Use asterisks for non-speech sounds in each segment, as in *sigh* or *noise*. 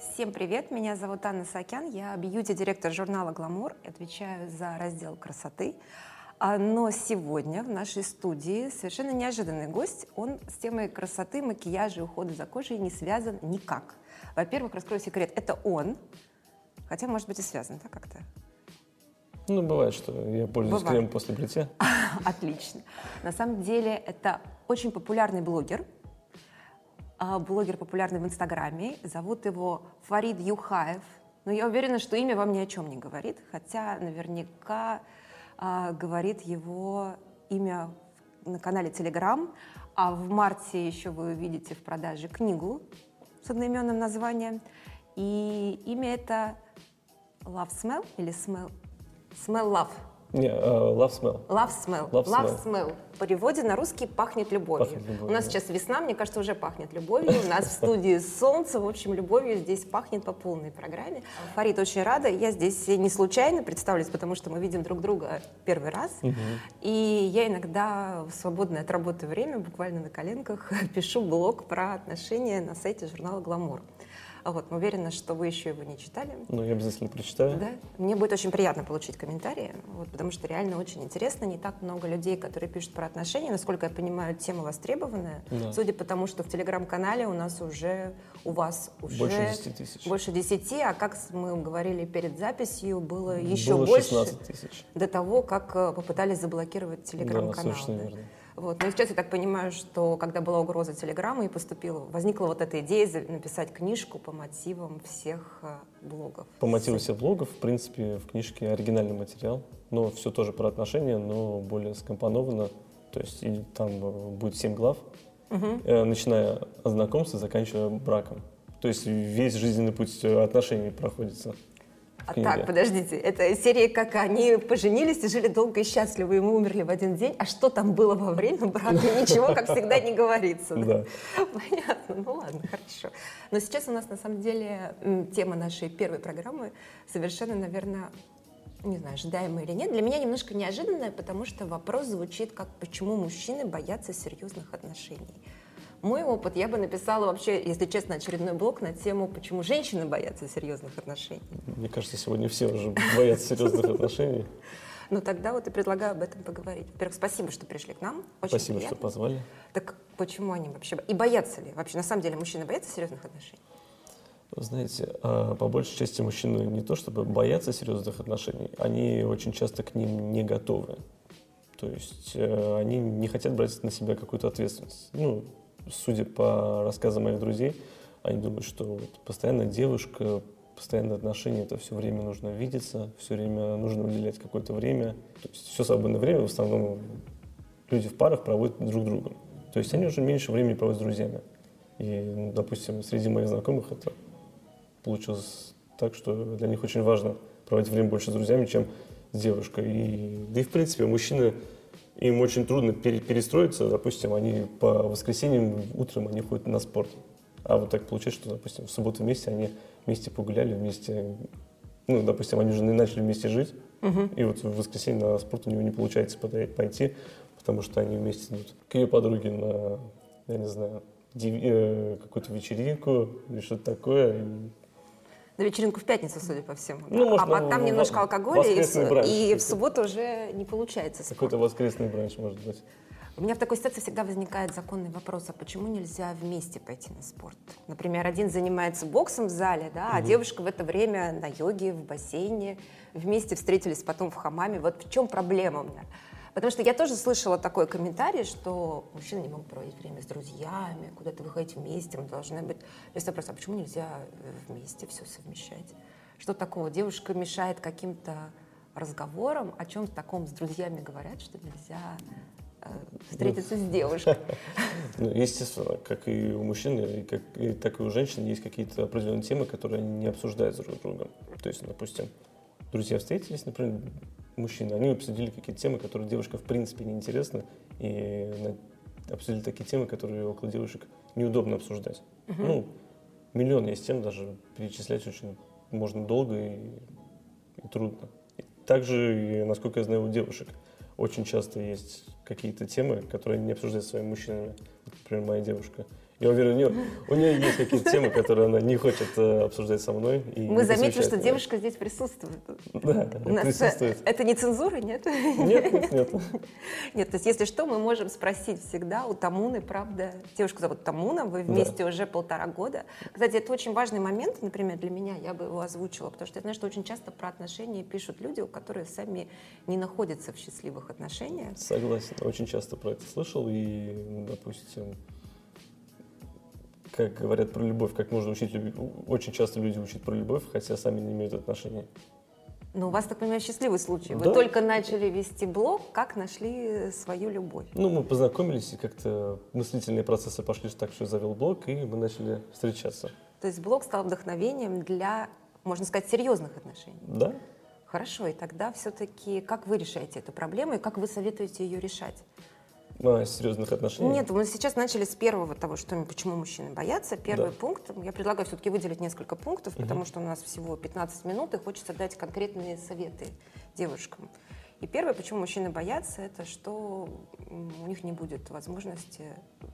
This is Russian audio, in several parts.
Всем привет, меня зовут Анна Сакян, я бьюти-директор журнала «Гламур», отвечаю за раздел красоты. А, но сегодня в нашей студии совершенно неожиданный гость. Он с темой красоты, макияжа и ухода за кожей не связан никак. Во-первых, раскрою секрет, это он, хотя, может быть, и связан, да, как-то? Ну, бывает, что я пользуюсь бывает. кремом после бритья. *laughs* Отлично. На самом деле, это очень популярный блогер, блогер популярный в Инстаграме. Зовут его Фарид Юхаев. Но я уверена, что имя вам ни о чем не говорит, хотя наверняка а, говорит его имя на канале Telegram, а в марте еще вы увидите в продаже книгу с одноименным названием. И имя это Love Smell или Smell? Smell Love. Не, uh, love smell. Love smell. Love, love smell. smell. В переводе на русский пахнет любовью. Пахнет любовью. У нас сейчас весна, мне кажется, уже пахнет любовью. У нас в студии солнце. В общем, любовью здесь пахнет по полной программе. Фарид, очень рада. Я здесь не случайно представлюсь, потому что мы видим друг друга первый раз. Угу. И я иногда в свободное от работы время, буквально на коленках, *laughs* пишу блог про отношения на сайте журнала «Гламур». А вот, мы уверены, что вы еще его не читали. Ну, я обязательно прочитаю. Да. Мне будет очень приятно получить комментарии, вот, потому что реально очень интересно. Не так много людей, которые пишут про отношения. Насколько я понимаю, тема востребованная. Да. Судя по тому, что в телеграм-канале у нас уже, у вас уже... Больше 10 тысяч. Больше 10, а как мы говорили перед записью, было еще было больше. 16 тысяч. До того, как э, попытались заблокировать телеграм-канал. Да, совершенно да. верно. Вот. Но сейчас я так понимаю, что когда была угроза Телеграма и поступила, возникла вот эта идея написать книжку по мотивам всех э, блогов. По мотивам всех блогов, в принципе, в книжке оригинальный материал, но все тоже про отношения, но более скомпоновано. То есть там э, будет семь глав, угу. начиная от знакомства, заканчивая браком. То есть весь жизненный путь отношений проходится. А так, подождите, это серия как они поженились и жили долго и счастливо, и мы умерли в один день. А что там было во время брака? Ничего, как всегда, не говорится. *laughs* Да? Понятно, ну ладно, хорошо. Но сейчас у нас на самом деле тема нашей первой программы совершенно, наверное, не знаю, ожидаемая или нет, для меня немножко неожиданная, потому что вопрос звучит как «почему мужчины боятся серьезных отношений?» Мой опыт, я бы написала вообще, если честно, очередной блок на тему, почему женщины боятся серьезных отношений. Мне кажется, сегодня все уже *laughs* боятся серьезных отношений. Ну тогда вот и предлагаю об этом поговорить. Во-первых, спасибо, что пришли к нам. Очень спасибо, приятно. что позвали. Так почему они вообще... И боятся ли? Вообще, на самом деле, мужчины боятся серьезных отношений? знаете, а, по большей части мужчины не то чтобы боятся серьезных отношений, они очень часто к ним не готовы. То есть э, они не хотят брать на себя какую-то ответственность. Ну, судя по рассказам моих друзей, они думают, что вот постоянно девушка, постоянные отношения, это все время нужно видеться, все время нужно уделять какое-то время. То есть все свободное время в основном люди в парах проводят друг другом. То есть они уже меньше времени проводят с друзьями. И, ну, допустим, среди моих знакомых это получилось так, что для них очень важно проводить время больше с друзьями, чем с девушкой. И, да и в принципе мужчины им очень трудно перестроиться, допустим, они по воскресеньям утром они ходят на спорт. А вот так получается, что, допустим, в субботу вместе они вместе погуляли, вместе, ну, допустим, они уже начали вместе жить, угу. и вот в воскресенье на спорт у него не получается пойти, потому что они вместе идут к ее подруге на, я не знаю, э, какую-то вечеринку или что-то такое, и на вечеринку в пятницу, судя по всему. Ну, может, а там немножко алкоголя, и, бранч, и в субботу уже не получается. Какой-то воскресный бранч, может быть. У меня в такой ситуации всегда возникает законный вопрос, а почему нельзя вместе пойти на спорт? Например, один занимается боксом в зале, да, угу. а девушка в это время на йоге, в бассейне, вместе встретились потом в хамаме. Вот в чем проблема у меня? Потому что я тоже слышала такой комментарий, что мужчины не могут проводить время с друзьями, куда-то выходить вместе, мы должны быть... Есть вопрос, а почему нельзя вместе все совмещать? Что такого? Девушка мешает каким-то разговорам, о чем таком с друзьями говорят, что нельзя э, встретиться с девушкой. *laughs* Ну, естественно, как и у мужчин, и как, и, так и у женщин есть какие-то определенные темы, которые они не обсуждают друг с другом. То есть, допустим, друзья встретились, например, мужчины, они обсудили какие-то темы, которые девушкам в принципе не интересны, и обсудили такие темы, которые около девушек неудобно обсуждать. Угу. Ну, миллион есть тем, даже перечислять очень можно долго и, и трудно. И также, насколько я знаю, у девушек очень часто есть какие-то темы, которые не обсуждают с своими мужчинами. Например, моя девушка. Я уверен, у нее, у нее есть какие-то темы, которые она не хочет э, обсуждать со мной. И Мы заметили, что девушка здесь присутствует. Да, У присутствует. Это не цензура, нет? Нет, нет, нет. Нет, то есть если что, мы можем спросить всегда у Тамуны, правда. Девушку зовут Тамуна, вы вместе да. уже полтора года. Кстати, это очень важный момент, например, для меня, я бы его озвучила, потому что я знаю, что очень часто про отношения пишут люди, которые сами не находятся в счастливых отношениях. Согласен, очень часто про это слышал, и, допустим, как говорят про любовь, как можно учить любить. Очень часто люди учат про любовь, хотя сами не имеют отношений. Ну, у вас, так понимаю, счастливый случай. Вы да. только начали вести блог, как нашли свою любовь? Ну, мы познакомились, и как-то мыслительные процессы пошли так, что я завел блог, и мы начали встречаться. То есть блог стал вдохновением для, можно сказать, серьезных отношений? Да. Хорошо, и тогда все-таки как вы решаете эту проблему, и как вы советуете ее решать? А, серьезных отношений? Нет, мы сейчас начали с первого того, что почему мужчины боятся. Первый да. пункт, я предлагаю все-таки выделить несколько пунктов, угу. потому что у нас всего 15 минут, и хочется дать конкретные советы девушкам. И первое, почему мужчины боятся, это что у них не будет возможности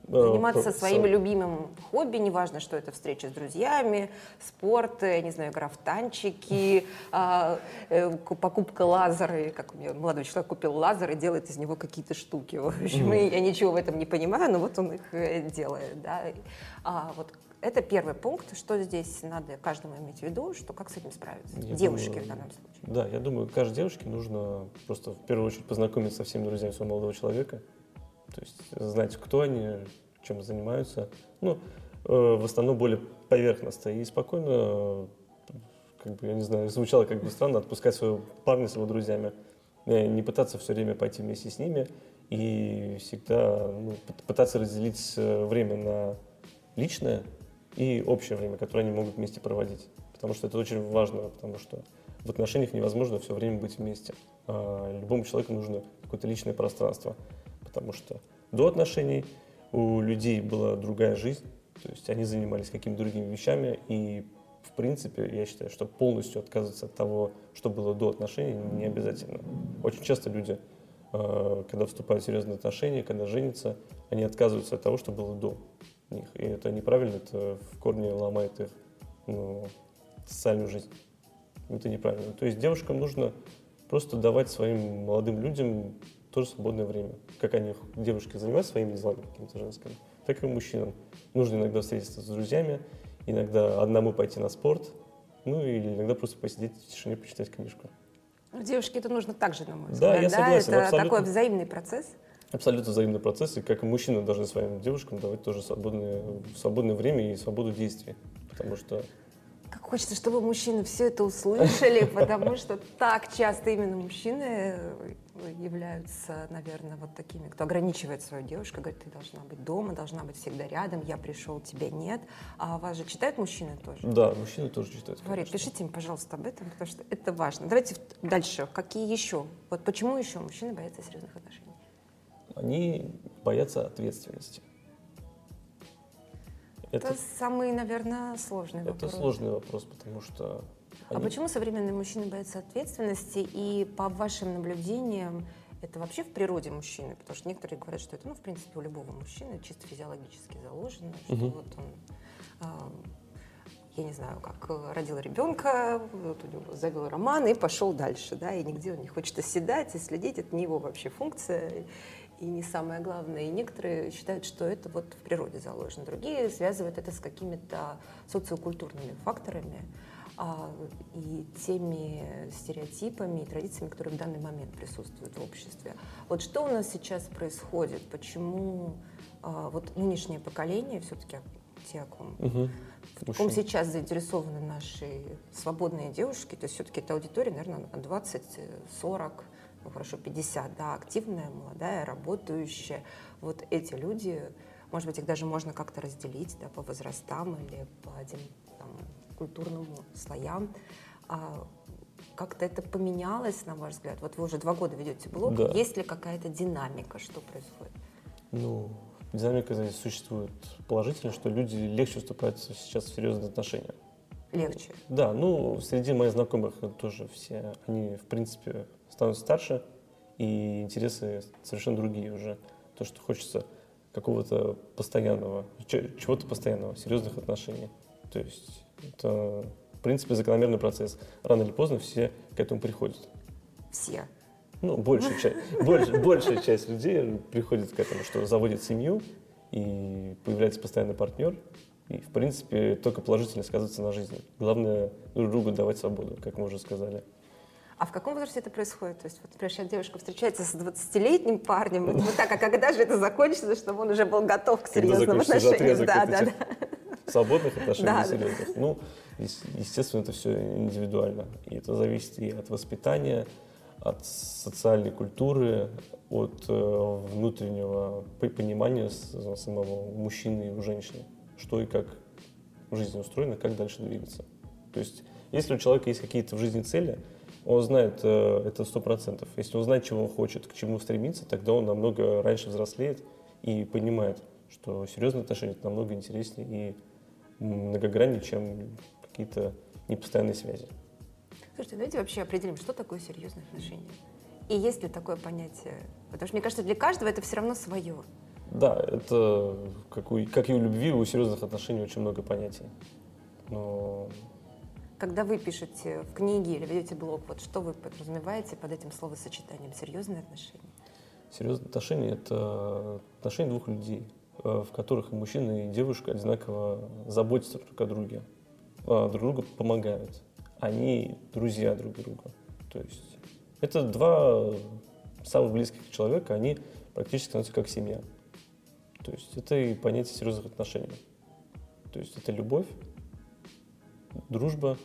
заниматься своим любимым хобби, неважно, что это встреча с друзьями, спорт, я не знаю, игра в танчики, *laughs* а, э, покупка лазера, как у меня молодой человек купил лазер и делает из него какие-то штуки. В общем, я ничего в этом не понимаю, но вот он их э, делает. Да. А вот это первый пункт, что здесь надо каждому иметь в виду, что как с этим справиться, я девушке думаю, в данном случае. Да, я думаю, каждой девушке нужно просто в первую очередь познакомиться со всеми друзьями своего молодого человека, то есть знать, кто они, чем занимаются. Ну, э, в основном более поверхностно и спокойно, как бы, я не знаю, звучало как бы странно, отпускать своего парня с его друзьями, э, не пытаться все время пойти вместе с ними и всегда ну, пытаться разделить э, время на личное и общее время, которое они могут вместе проводить. Потому что это очень важно, потому что в отношениях невозможно все время быть вместе. А любому человеку нужно какое-то личное пространство, потому что до отношений у людей была другая жизнь, то есть они занимались какими-то другими вещами, и в принципе, я считаю, что полностью отказываться от того, что было до отношений, не обязательно. Очень часто люди, а, когда вступают в серьезные отношения, когда женятся, они отказываются от того, что было до них. И это неправильно, это в корне ломает их ну, социальную жизнь. Это неправильно. То есть девушкам нужно просто давать своим молодым людям тоже свободное время. Как они, девушки, занимаются своими делами какими-то женскими, так и мужчинам. Нужно иногда встретиться с друзьями, иногда одному пойти на спорт, ну или иногда просто посидеть в тишине, почитать книжку. Девушке это нужно также, на мой взгляд. Да, я согласен. Это абсолютно. такой взаимный процесс. Абсолютно взаимный процесс, и как и мужчины должны своим девушкам давать тоже свободное, свободное время и свободу действий. Потому что как хочется, чтобы мужчины все это услышали, *laughs* потому что так часто именно мужчины являются, наверное, вот такими, кто ограничивает свою девушку, говорит, ты должна быть дома, должна быть всегда рядом, я пришел, тебя нет. А вас же читают мужчины тоже? Да, мужчины тоже читают. Говорит, пишите им, пожалуйста, об этом, потому что это важно. Давайте дальше. Какие еще? Вот почему еще мужчины боятся серьезных отношений? Они боятся ответственности. Это, это самый, наверное, сложный это вопрос. Это сложный вопрос, потому что... А они... А почему современные мужчины боятся ответственности? И по вашим наблюдениям, это вообще в природе мужчины? Потому что некоторые говорят, что это, ну, в принципе, у любого мужчины чисто физиологически заложено, что угу. вот он я не знаю, как родил ребенка, вот у него завел роман и пошел дальше, да, и нигде он не хочет оседать и следить, это не его вообще функция и не самое главное. И некоторые считают, что это вот в природе заложено. Другие связывают это с какими-то социокультурными факторами а, и теми стереотипами и традициями, которые в данный момент присутствуют в обществе. Вот что у нас сейчас происходит? Почему а, вот нынешнее поколение, все-таки те, о ком, угу. в ком сейчас заинтересованы наши свободные девушки, то есть все-таки эта аудитория, наверное, 20-40 ну хорошо, 50, да, активная, молодая, работающая. Вот эти люди, может быть, их даже можно как-то разделить, да, по возрастам или по этим там, культурным слоям. А как-то это поменялось, на ваш взгляд? Вот вы уже два года ведете блог. Да. Есть ли какая-то динамика, что происходит? Ну, динамика здесь существует положительно, что люди легче вступают сейчас в серьезные отношения. Легче? Да, ну, среди моих знакомых тоже все, они, в принципе, становятся старше, и интересы совершенно другие уже. То, что хочется какого-то постоянного, чего-то постоянного, серьезных отношений. То есть это, в принципе, закономерный процесс. Рано или поздно все к этому приходят. Все. Ну, большая часть, *laughs* больше, большая часть людей приходит к этому, что заводит семью, и появляется постоянный партнер, и, в принципе, только положительно сказывается на жизни. Главное друг другу давать свободу, как мы уже сказали. А в каком возрасте это происходит? То есть, вот, например, сейчас девушка встречается с 20-летним парнем, вот, вот так, а когда же это закончится, чтобы он уже был готов к серьезным отношениям? Да, да, да. Свободных отношений да, серьезных. Да. Ну, естественно, это все индивидуально. И это зависит и от воспитания, от социальной культуры, от э, внутреннего понимания самого мужчины и у женщины, что и как в жизни устроено, как дальше двигаться. То есть, если у человека есть какие-то в жизни цели, он знает э, это сто процентов. Если он знает, чего он хочет, к чему стремится, тогда он намного раньше взрослеет и понимает, что серьезные отношения это намного интереснее и многограннее, чем какие-то непостоянные связи. Слушайте, давайте вообще определим, что такое серьезные отношения. И есть ли такое понятие? Потому что, мне кажется, для каждого это все равно свое. Да, это как, у, как и у любви, у серьезных отношений очень много понятий. Но... Когда вы пишете в книге или ведете блог, вот что вы подразумеваете под этим словосочетанием «серьезные отношения»? Серьезные отношения – это отношения двух людей, э, в которых и мужчина, и девушка одинаково заботятся друг о друге, а друг другу помогают они друзья друг друга. То есть это два самых близких человека, они практически становятся как семья. То есть это и понятие серьезных отношений. То есть это любовь, дружба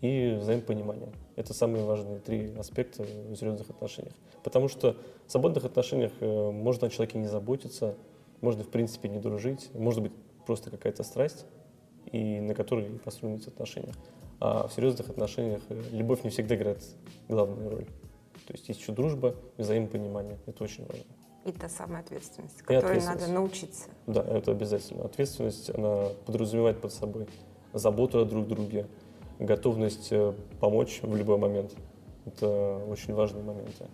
и взаимопонимание. Это самые важные три аспекта в серьезных отношениях. Потому что в свободных отношениях э, можно о человеке не заботиться, можно в принципе не дружить, может быть просто какая-то страсть, и на которой построены эти отношения. А в серьезных отношениях э, любовь не всегда играет главную роль. То есть есть еще дружба, взаимопонимание. Это очень важно. И та самая ответственность, которой надо научиться. Да, это обязательно. Ответственность, она подразумевает под собой заботу о друг друге, готовность э, помочь в любой момент. Это очень важные моменты.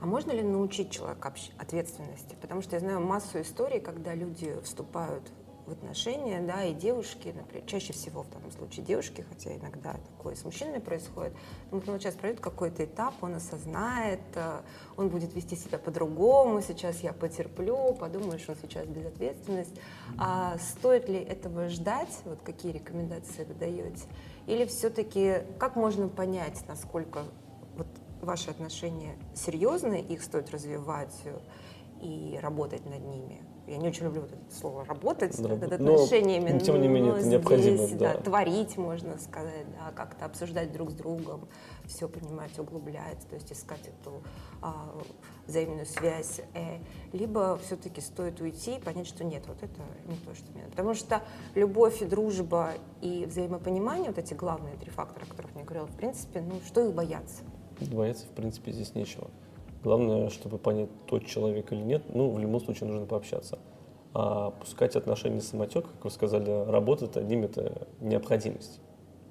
А можно ли научить человека ответственности? Потому что я знаю массу историй, когда люди вступают в отношения, да, и девушки, например, чаще всего в данном случае девушки, хотя иногда такое с мужчинами происходит, что он сейчас пройдет какой-то этап, он осознает, э, он будет вести себя по-другому, сейчас я потерплю, подумаю, что он сейчас безответственность. А стоит ли этого ждать? Вот какие рекомендации вы даете? Или все-таки как можно понять, насколько вот ваши отношения серьезные, их стоит развивать э, и работать над ними? Я не очень люблю вот это слово работать да, над отношениями, но, тем не менее но это необходимо, здесь, да. да, творить, можно сказать, да, как-то обсуждать друг с другом, все понимать, углублять, то есть искать эту а, взаимную связь, э, либо все-таки стоит уйти и понять, что нет, вот это не то, что мне надо. Потому что любовь и дружба и взаимопонимание, вот эти главные три фактора, о которых я говорила, в принципе, ну что их бояться? Бояться, в принципе, здесь нечего. Главное, чтобы понять, тот человек или нет, ну, в любом случае нужно пообщаться. А пускать отношения самотек, как вы сказали, работать одним – это необходимость.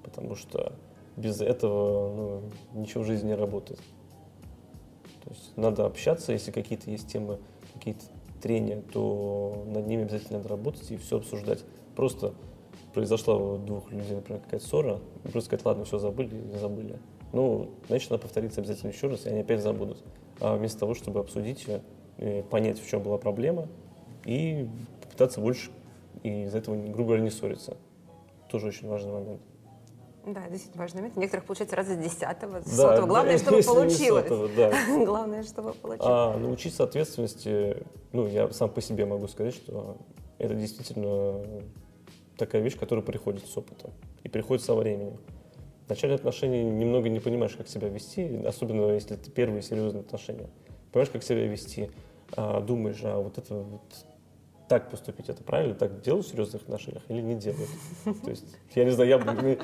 Потому что без этого ну, ничего в жизни не работает. То есть надо общаться, если какие-то есть темы, какие-то трения, то над ними обязательно надо работать и все обсуждать. Просто произошла у двух людей, например, какая-то ссора, просто сказать, ладно, все забыли забыли. Ну, значит, надо повториться обязательно еще раз, и они опять забудут. А вместо того, чтобы обсудить, э, понять, в чем была проблема, и попытаться больше и из этого, грубо говоря, не ссориться. Тоже очень важный момент. Да, действительно важный момент. У некоторых получается раз с десятого, с да, сотого. Главное, да, *laughs* чтобы получилось. Сотого, да. *laughs* Главное, чтобы получилось. А научиться ответственности, ну, я сам по себе могу сказать, что это действительно такая вещь, которая приходит с опытом и приходит со временем. В начале отношений немного не понимаешь, как себя вести, особенно если это первые серьезные отношения. Понимаешь, как себя вести, а, думаешь, а вот это вот так поступить, это правильно, так делают в серьезных отношениях или не делают. То есть, я не знаю, я бы,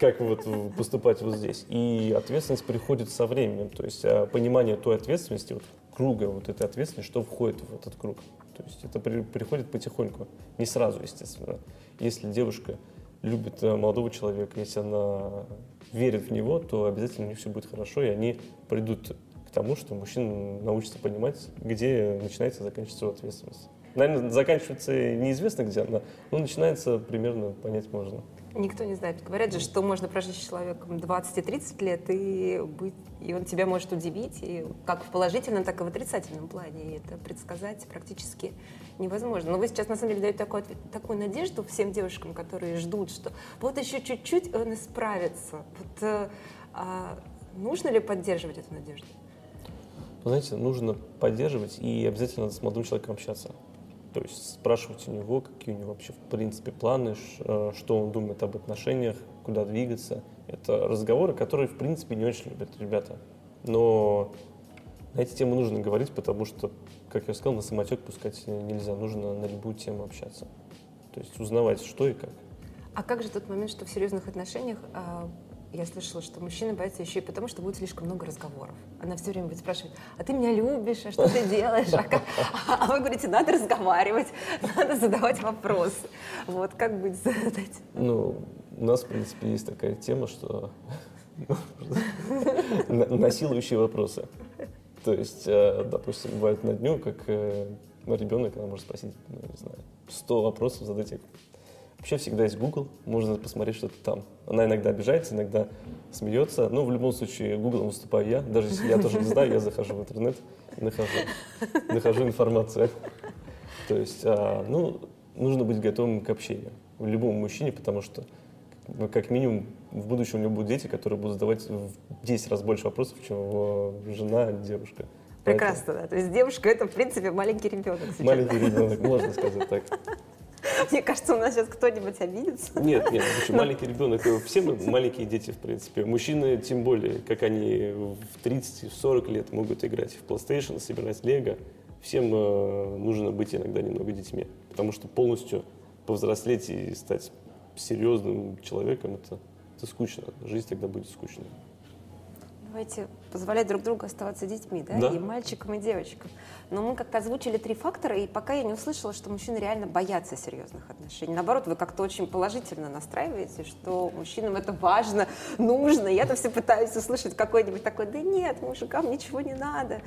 как вот поступать вот здесь. И ответственность приходит со временем, то есть а, понимание той ответственности, вот круга вот этой ответственности, что входит в этот круг. То есть это при, приходит потихоньку, не сразу, естественно. Если девушка любит э, молодого человека, если она верит в него, то обязательно у них все будет хорошо, и они придут к тому, что мужчина научится понимать, где начинается и заканчивается его ответственность. Наверное, заканчивается неизвестно где она, но начинается примерно понять можно. Никто не знает. Говорят же, что можно прожить с человеком 20 и 30 лет, и, быть, и он тебя может удивить, и как в положительном, так и в отрицательном плане. И это предсказать практически невозможно. Но вы сейчас, на самом деле, даете такую, такую надежду всем девушкам, которые ждут, что вот еще чуть-чуть, он исправится. Вот, э, а нужно ли поддерживать эту надежду? знаете, нужно поддерживать и обязательно с молодым человеком общаться. То есть спрашивать у него, какие у него вообще в принципе планы, э, что он думает об отношениях, куда двигаться. Это разговоры, которые в принципе не очень любят ребята. Но на эти темы нужно говорить, потому что, как я сказал, на самотек пускать нельзя. Нужно на любую тему общаться. То есть узнавать, что и как. А как же тот момент, что в серьезных отношениях а, я слышала, что мужчины боятся еще и потому, что будет слишком много разговоров. Она все время будет спрашивать, а ты меня любишь, а что ты делаешь? А, *laughs* а вы говорите, надо разговаривать, *laughs* надо задавать вопросы. Вот как с этим? Ну, у нас, в принципе, есть такая тема, что *laughs* насилующие вопросы. То есть, э, допустим, бывает на дню, как э, ребенок, она может спросить, ну, не знаю, 100 вопросов задать, Вообще всегда есть Google, можно посмотреть что-то там. Она иногда обижается, иногда смеется. Но в любом случае Google выступаю я. Даже если я тоже не знаю, я захожу в интернет и нахожу, нахожу информацию. *laughs* То есть, а, ну, нужно быть готовым к общению. Любому мужчине, потому что, ну, как минимум, в будущем у него будут дети, которые будут задавать в 10 раз больше вопросов, чем жена, девушка. Прекрасно, Поэтому... да. То есть девушка это, в принципе, маленький ребенок сейчас. Маленький ребенок, можно сказать так. *laughs* Мне кажется, у нас сейчас кто-нибудь обидится. Нет, нет, Но... маленький ребенок, все мы маленькие дети, в принципе. Мужчины, тем более, как они в 30-40 лет могут играть в PlayStation, собирать Лего, всем э, нужно быть иногда немного детьми. Потому что полностью повзрослеть и стать серьезным человеком, это, это скучно. Жизнь тогда будет скучной. Давайте позволять друг другу оставаться детьми, да? да, и мальчикам, и девочкам. Но мы как-то озвучили три фактора, и пока я не услышала, что мужчины реально боятся серьезных отношений. Наоборот, вы как-то очень положительно настраиваете, что мужчинам это важно, нужно. Я-то все пытаюсь услышать какой-нибудь такой, да нет, мужикам ничего не надо.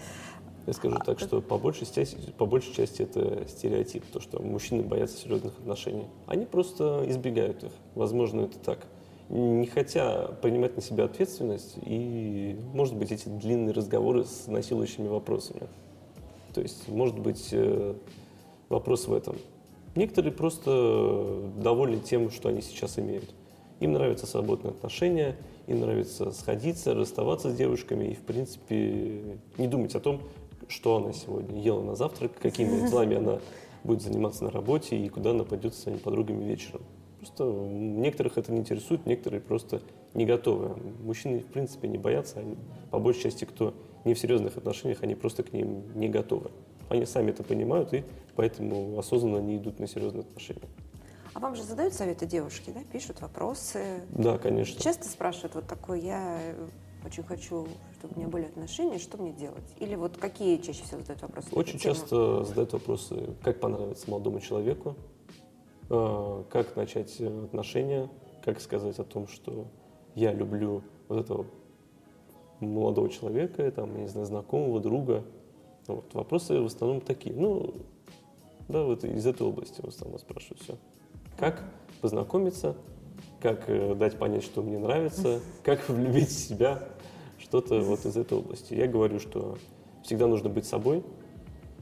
Я скажу а, так, что по большей, части, по большей части это стереотип, то, что мужчины боятся серьезных отношений. Они просто избегают их. Возможно, это так не хотя принимать на себя ответственность и, может быть, эти длинные разговоры с насилующими вопросами. То есть, может быть, э, вопрос в этом. Некоторые просто довольны тем, что они сейчас имеют. Им нравятся свободные отношения, им нравится сходиться, расставаться с девушками и, в принципе, не думать о том, что она сегодня ела на завтрак, какими делами она *laughs* будет заниматься на работе и куда она пойдет со своими подругами вечером. Просто некоторых это не интересует, некоторые просто не готовы. Мужчины, в принципе, не боятся. Они, по большей части, кто не в серьезных отношениях, они просто к ним не готовы. Они сами это понимают и поэтому осознанно не идут на серьезные отношения. А вам же задают советы девушки, да? Пишут вопросы. Да, конечно. Часто спрашивают вот такой, я очень хочу, чтобы у меня были отношения, что мне делать? Или вот какие чаще всего задают вопросы? Очень часто задают вопросы, как понравиться молодому человеку, как начать отношения, как сказать о том, что я люблю вот этого молодого человека, там, я не знаю, знакомого, друга. Вот. Вопросы в основном такие. Ну, да, вот из этой области в основном спрашиваю все. Как познакомиться, как э, дать понять, что мне нравится, *laughs* как влюбить в себя, что-то вот из этой области. Я говорю, что всегда нужно быть собой,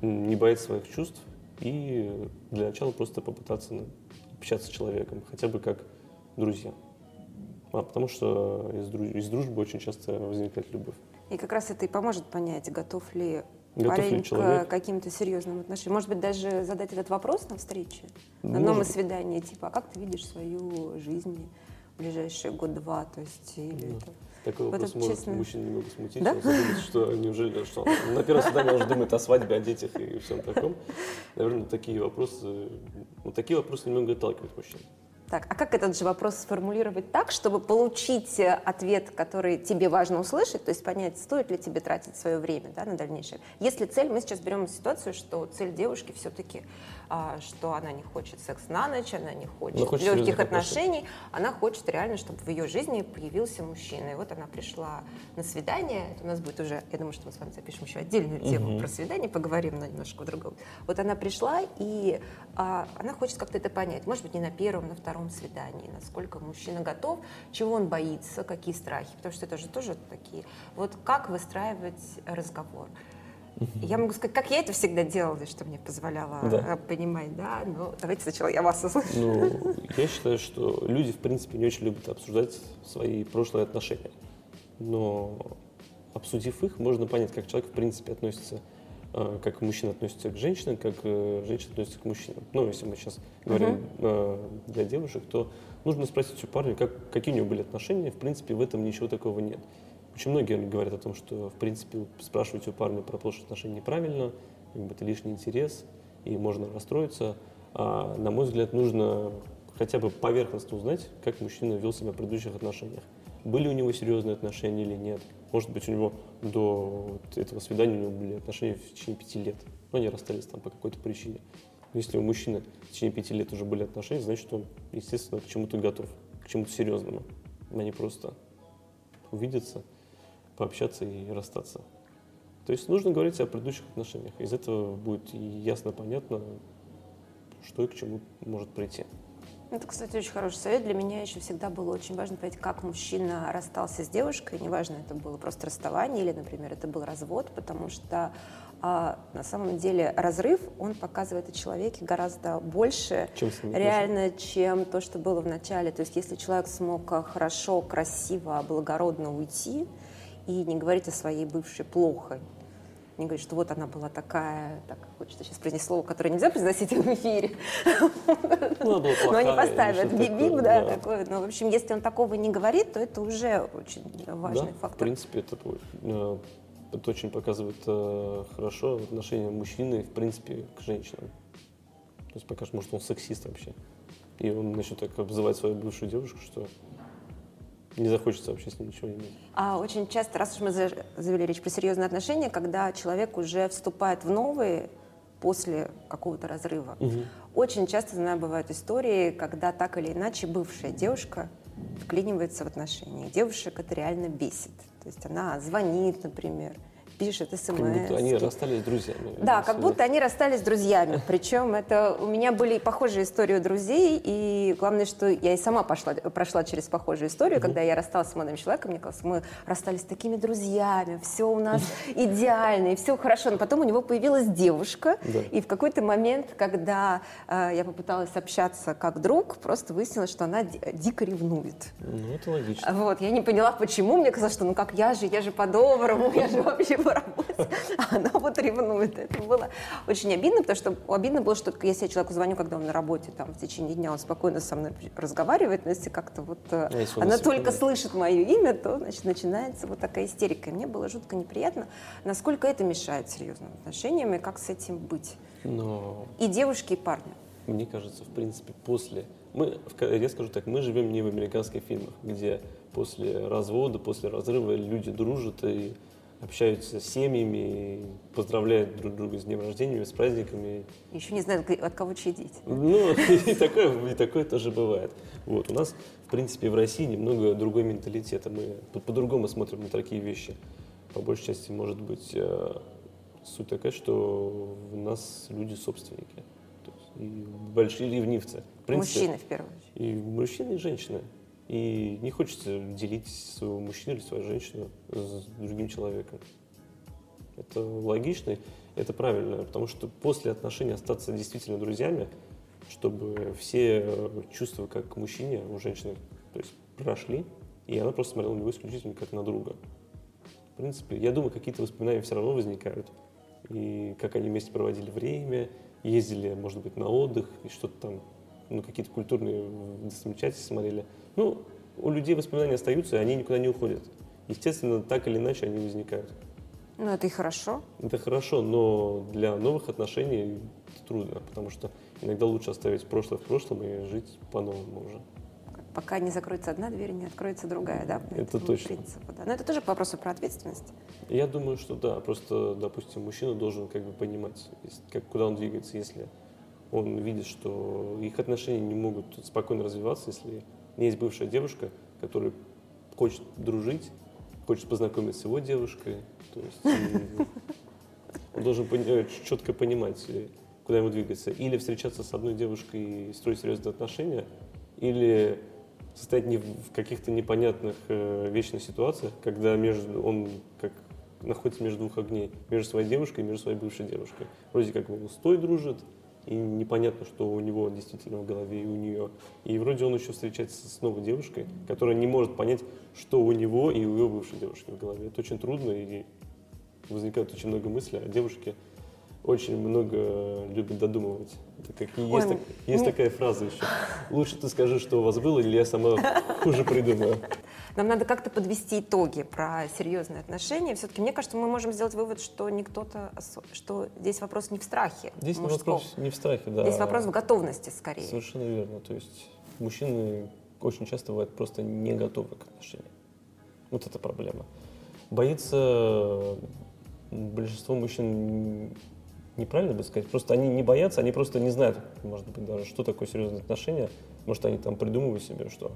не бояться своих чувств, и для начала просто попытаться общаться с человеком, хотя бы как друзья. А, потому что из, друж- из дружбы очень часто возникает любовь. И как раз это и поможет понять, готов ли Готов парень к каким-то серьезным отношениям. Может быть, даже задать этот вопрос на встрече, на одном из свиданий, типа, а как ты видишь свою жизнь в ближайшие год-два, то есть, или да. это... Такой вопрос вот может честно... мужчин немного смутить. Да? Он что неужели, что на первом свидании он уже думает о свадьбе, о детях и всем таком. Наверное, такие вопросы, ну, такие вопросы немного отталкивают мужчин. Так, а как этот же вопрос сформулировать так, чтобы получить э, ответ, который тебе важно услышать, то есть понять, стоит ли тебе тратить свое время да, на дальнейшее? Если цель, мы сейчас берем ситуацию, что цель девушки все-таки, что она не хочет секс на ночь, она не хочет, Она хочет легких отношений, она хочет реально, чтобы в ее жизни появился мужчина. И вот она пришла на свидание, это у нас будет уже, я думаю, что мы с вами запишем еще отдельную тему Мгм. про свидание, поговорим на немножко другом. Вот она пришла, и а, она хочет как-то это понять. Может быть, не на первом, на втором свидании, насколько мужчина готов, чего он боится, какие страхи, потому что это же тоже такие. Вот как выстраивать разговор? Я могу сказать, как я это всегда делала, что мне позволяло Да. *laughs* понимать, да, но давайте сначала я вас услышу. Ну, я считаю, что люди, в принципе, не очень любят обсуждать свои прошлые отношения. Но обсудив их, можно понять, как человек, в принципе, относится, э, как мужчина относится к женщинам, как э, женщина относится к мужчинам. Ну, если мы сейчас говорим э, для девушек, то нужно спросить у парня, как, какие у него были отношения. В принципе, в этом ничего такого нет. Очень многие говорят о том, что, в принципе, спрашивать у парня про прошлые отношения неправильно, это лишний интерес, и можно расстроиться. А, на мой взгляд, нужно хотя бы поверхностно узнать, как мужчина вел себя в предыдущих отношениях. Были у него серьезные отношения или нет. Может быть, у него до вот этого свидания у него были отношения в течение пяти лет. Но они расстались там по какой-то причине. Но если у мужчины в течение пяти лет уже были отношения, значит, он, естественно, к чему-то готов, к чему-то серьезному. А не просто увидеться, пообщаться и расстаться. То есть нужно говорить о предыдущих отношениях. Из этого будет ясно понятно, что и к чему может прийти. Это, кстати, очень хороший совет. Для меня еще всегда было очень важно понять, как мужчина расстался с девушкой. Неважно, это было просто расставание или, например, это был развод, потому что а, на самом деле разрыв, он показывает о человеке гораздо больше Чем реально, чем то, что было в начале. То есть если человек смог а, хорошо, красиво, благородно уйти и не говорить о своей бывшей плохо, не говорить, что вот она была такая, так хочется сейчас произнести слово, которое нельзя произносить в эфире, Ну, но они поставят бип да, такое. Но, в общем, если он такого не говорит, то это уже очень важный да, в фактор. принципе, это, э, это очень показывает э, хорошо отношение мужчины, в принципе, к женщинам. То есть покажет, может, он сексист вообще. И он начнет так обзывать свою бывшую девушку, что не захочется вообще с ней ничего иметь. А очень часто, раз уж мы за- завели речь про серьезные отношения, когда человек уже вступает в новые после какого-то разрыва. Очень часто, знаю, бывают истории, когда так или иначе бывшая девушка вклинивается в отношения. Девушек это реально бесит. То есть она звонит, например, пишет смс. Как будто они расстались с друзьями. Да, как будто они расстались с друзьями. Причем это у меня были похожие истории у друзей, и главное, что я и сама пошла, прошла через похожую историю, когда я рассталась с молодым человеком, мне казалось, мы расстались с такими друзьями, все у нас *laughs* идеально, и все хорошо. Но потом у него появилась девушка, и в какой-то момент, когда э, я попыталась общаться как друг, просто выяснилось, что она ди- дико ревнует. Ну, это логично. Вот, я не поняла, почему. Мне казалось, что ну как я же, я же по-доброму, я же вообще по работе. А *laughs* она вот ревнует. Это было очень обидно, потому что обидно было, что если я человеку звоню, когда он на работе, там, в течение дня, он спокойно со мной разговаривает, но если как-то вот э, А если он она на только секунду? слышит мое имя, то, значит, начинается вот такая истерика. И мне было жутко неприятно, насколько это мешает серьезным отношениям и как с этим быть. Но И девушке, и парню. Мне кажется, в принципе, после... Мы, я скажу так, мы живем не в американских фильмах, где после развода, после разрыва люди дружат и общаются с семьями, поздравляют друг друга с днем рождения, с праздниками. Еще не знаю, от кого дети. Ну, *laughs* и такое, и такое тоже бывает. Вот, у нас, в принципе, в России немного другой менталитет, и мы по- по-другому смотрим на такие вещи. По большей части, может быть, э, суть такая, что у нас люди собственники. И большие ревнивцы. В принципе, Мужчины, в первую очередь. И мужчины, и женщины. И не хочется делить своего мужчину или свою женщину с другим человеком. Это логично, это правильно, потому что после отношений остаться действительно друзьями, чтобы все чувства как к мужчине у женщины то есть, прошли, и она просто смотрела на него исключительно как на друга. В принципе, я думаю, какие-то воспоминания все равно возникают. И как они вместе проводили время, ездили, может быть, на отдых, и что-то там, ну, какие-то культурные достопримечательности смотрели. Ну, у людей воспоминания остаются, и они никуда не уходят. Естественно, так или иначе они возникают. Ну, это и хорошо. Это хорошо, но для новых отношений это трудно, потому что Иногда лучше оставить прошлое в прошлом и жить по-новому уже. Пока не закроется одна дверь, не откроется другая, да? Это точно. Принципу, да. Но это тоже к вопросу про ответственность. Я думаю, что да. Просто, допустим, мужчина должен как бы понимать, как, куда он двигается, если он видит, что их отношения не могут спокойно развиваться, если есть бывшая девушка, которая хочет дружить, хочет познакомиться с его девушкой. То есть он должен четко понимать, куда ему двигаться. Или встречаться с одной девушкой и строить серьезные отношения, или состоять не в каких-то непонятных э, вечных ситуациях, когда между, он как находится между двух огней, между своей девушкой и между своей бывшей девушкой. Вроде как он с той дружит, и непонятно, что у него действительно в голове и у нее. И вроде он еще встречается с новой девушкой, которая не может понять, что у него и у ее бывшей девушки в голове. Это очень трудно, и возникает очень много мыслей, а девушки очень много любят додумывать. Так как Ой, есть, так, есть не... такая фраза еще. Лучше ты скажи, что у вас было, или я сама хуже придумаю. Нам надо как-то подвести итоги про серьезные отношения. Все-таки мне кажется, мы можем сделать вывод, что не кто-то, что здесь вопрос не в страхе. Здесь мужском. вопрос не в страхе, да. Здесь вопрос в готовности скорее. Совершенно верно. То есть мужчины очень часто бывают просто не готовы к отношениям. Вот это проблема. Боится большинство мужчин неправильно бы сказать, просто они не боятся, они просто не знают, может быть, даже, что такое серьезные отношения. Может, они там придумывают себе, что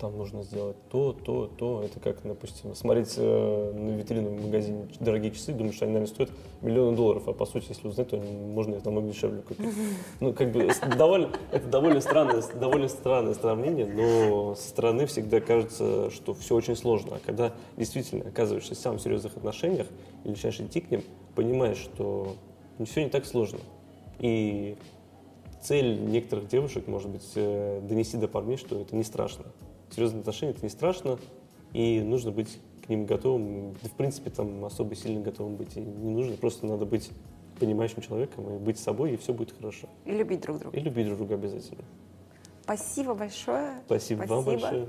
там нужно сделать то, то, то. Это как, допустим, смотреть э, на витрину в магазине дорогие часы, думаешь, что они, наверное, стоят миллионы долларов, а по сути, если узнать, то можно их намного дешевле купить. *laughs* Ну, как бы, довольно, это довольно странное, довольно странное сравнение, но со стороны всегда кажется, что все очень сложно. А когда действительно оказываешься сам в серьезных отношениях и начинаешь идти к ним, понимаешь, что все не так сложно. И цель некоторых девушек, может быть, э, донести до парней, что это не страшно серьезные отношения, это не страшно, и нужно быть к ним готовым. Да, в принципе, там особо сильно готовым быть и не нужно, просто надо быть понимающим человеком и быть собой, и все будет хорошо. И любить друг друга. И любить друг друга обязательно. Спасибо большое. Спасибо, Спасибо. вам большое.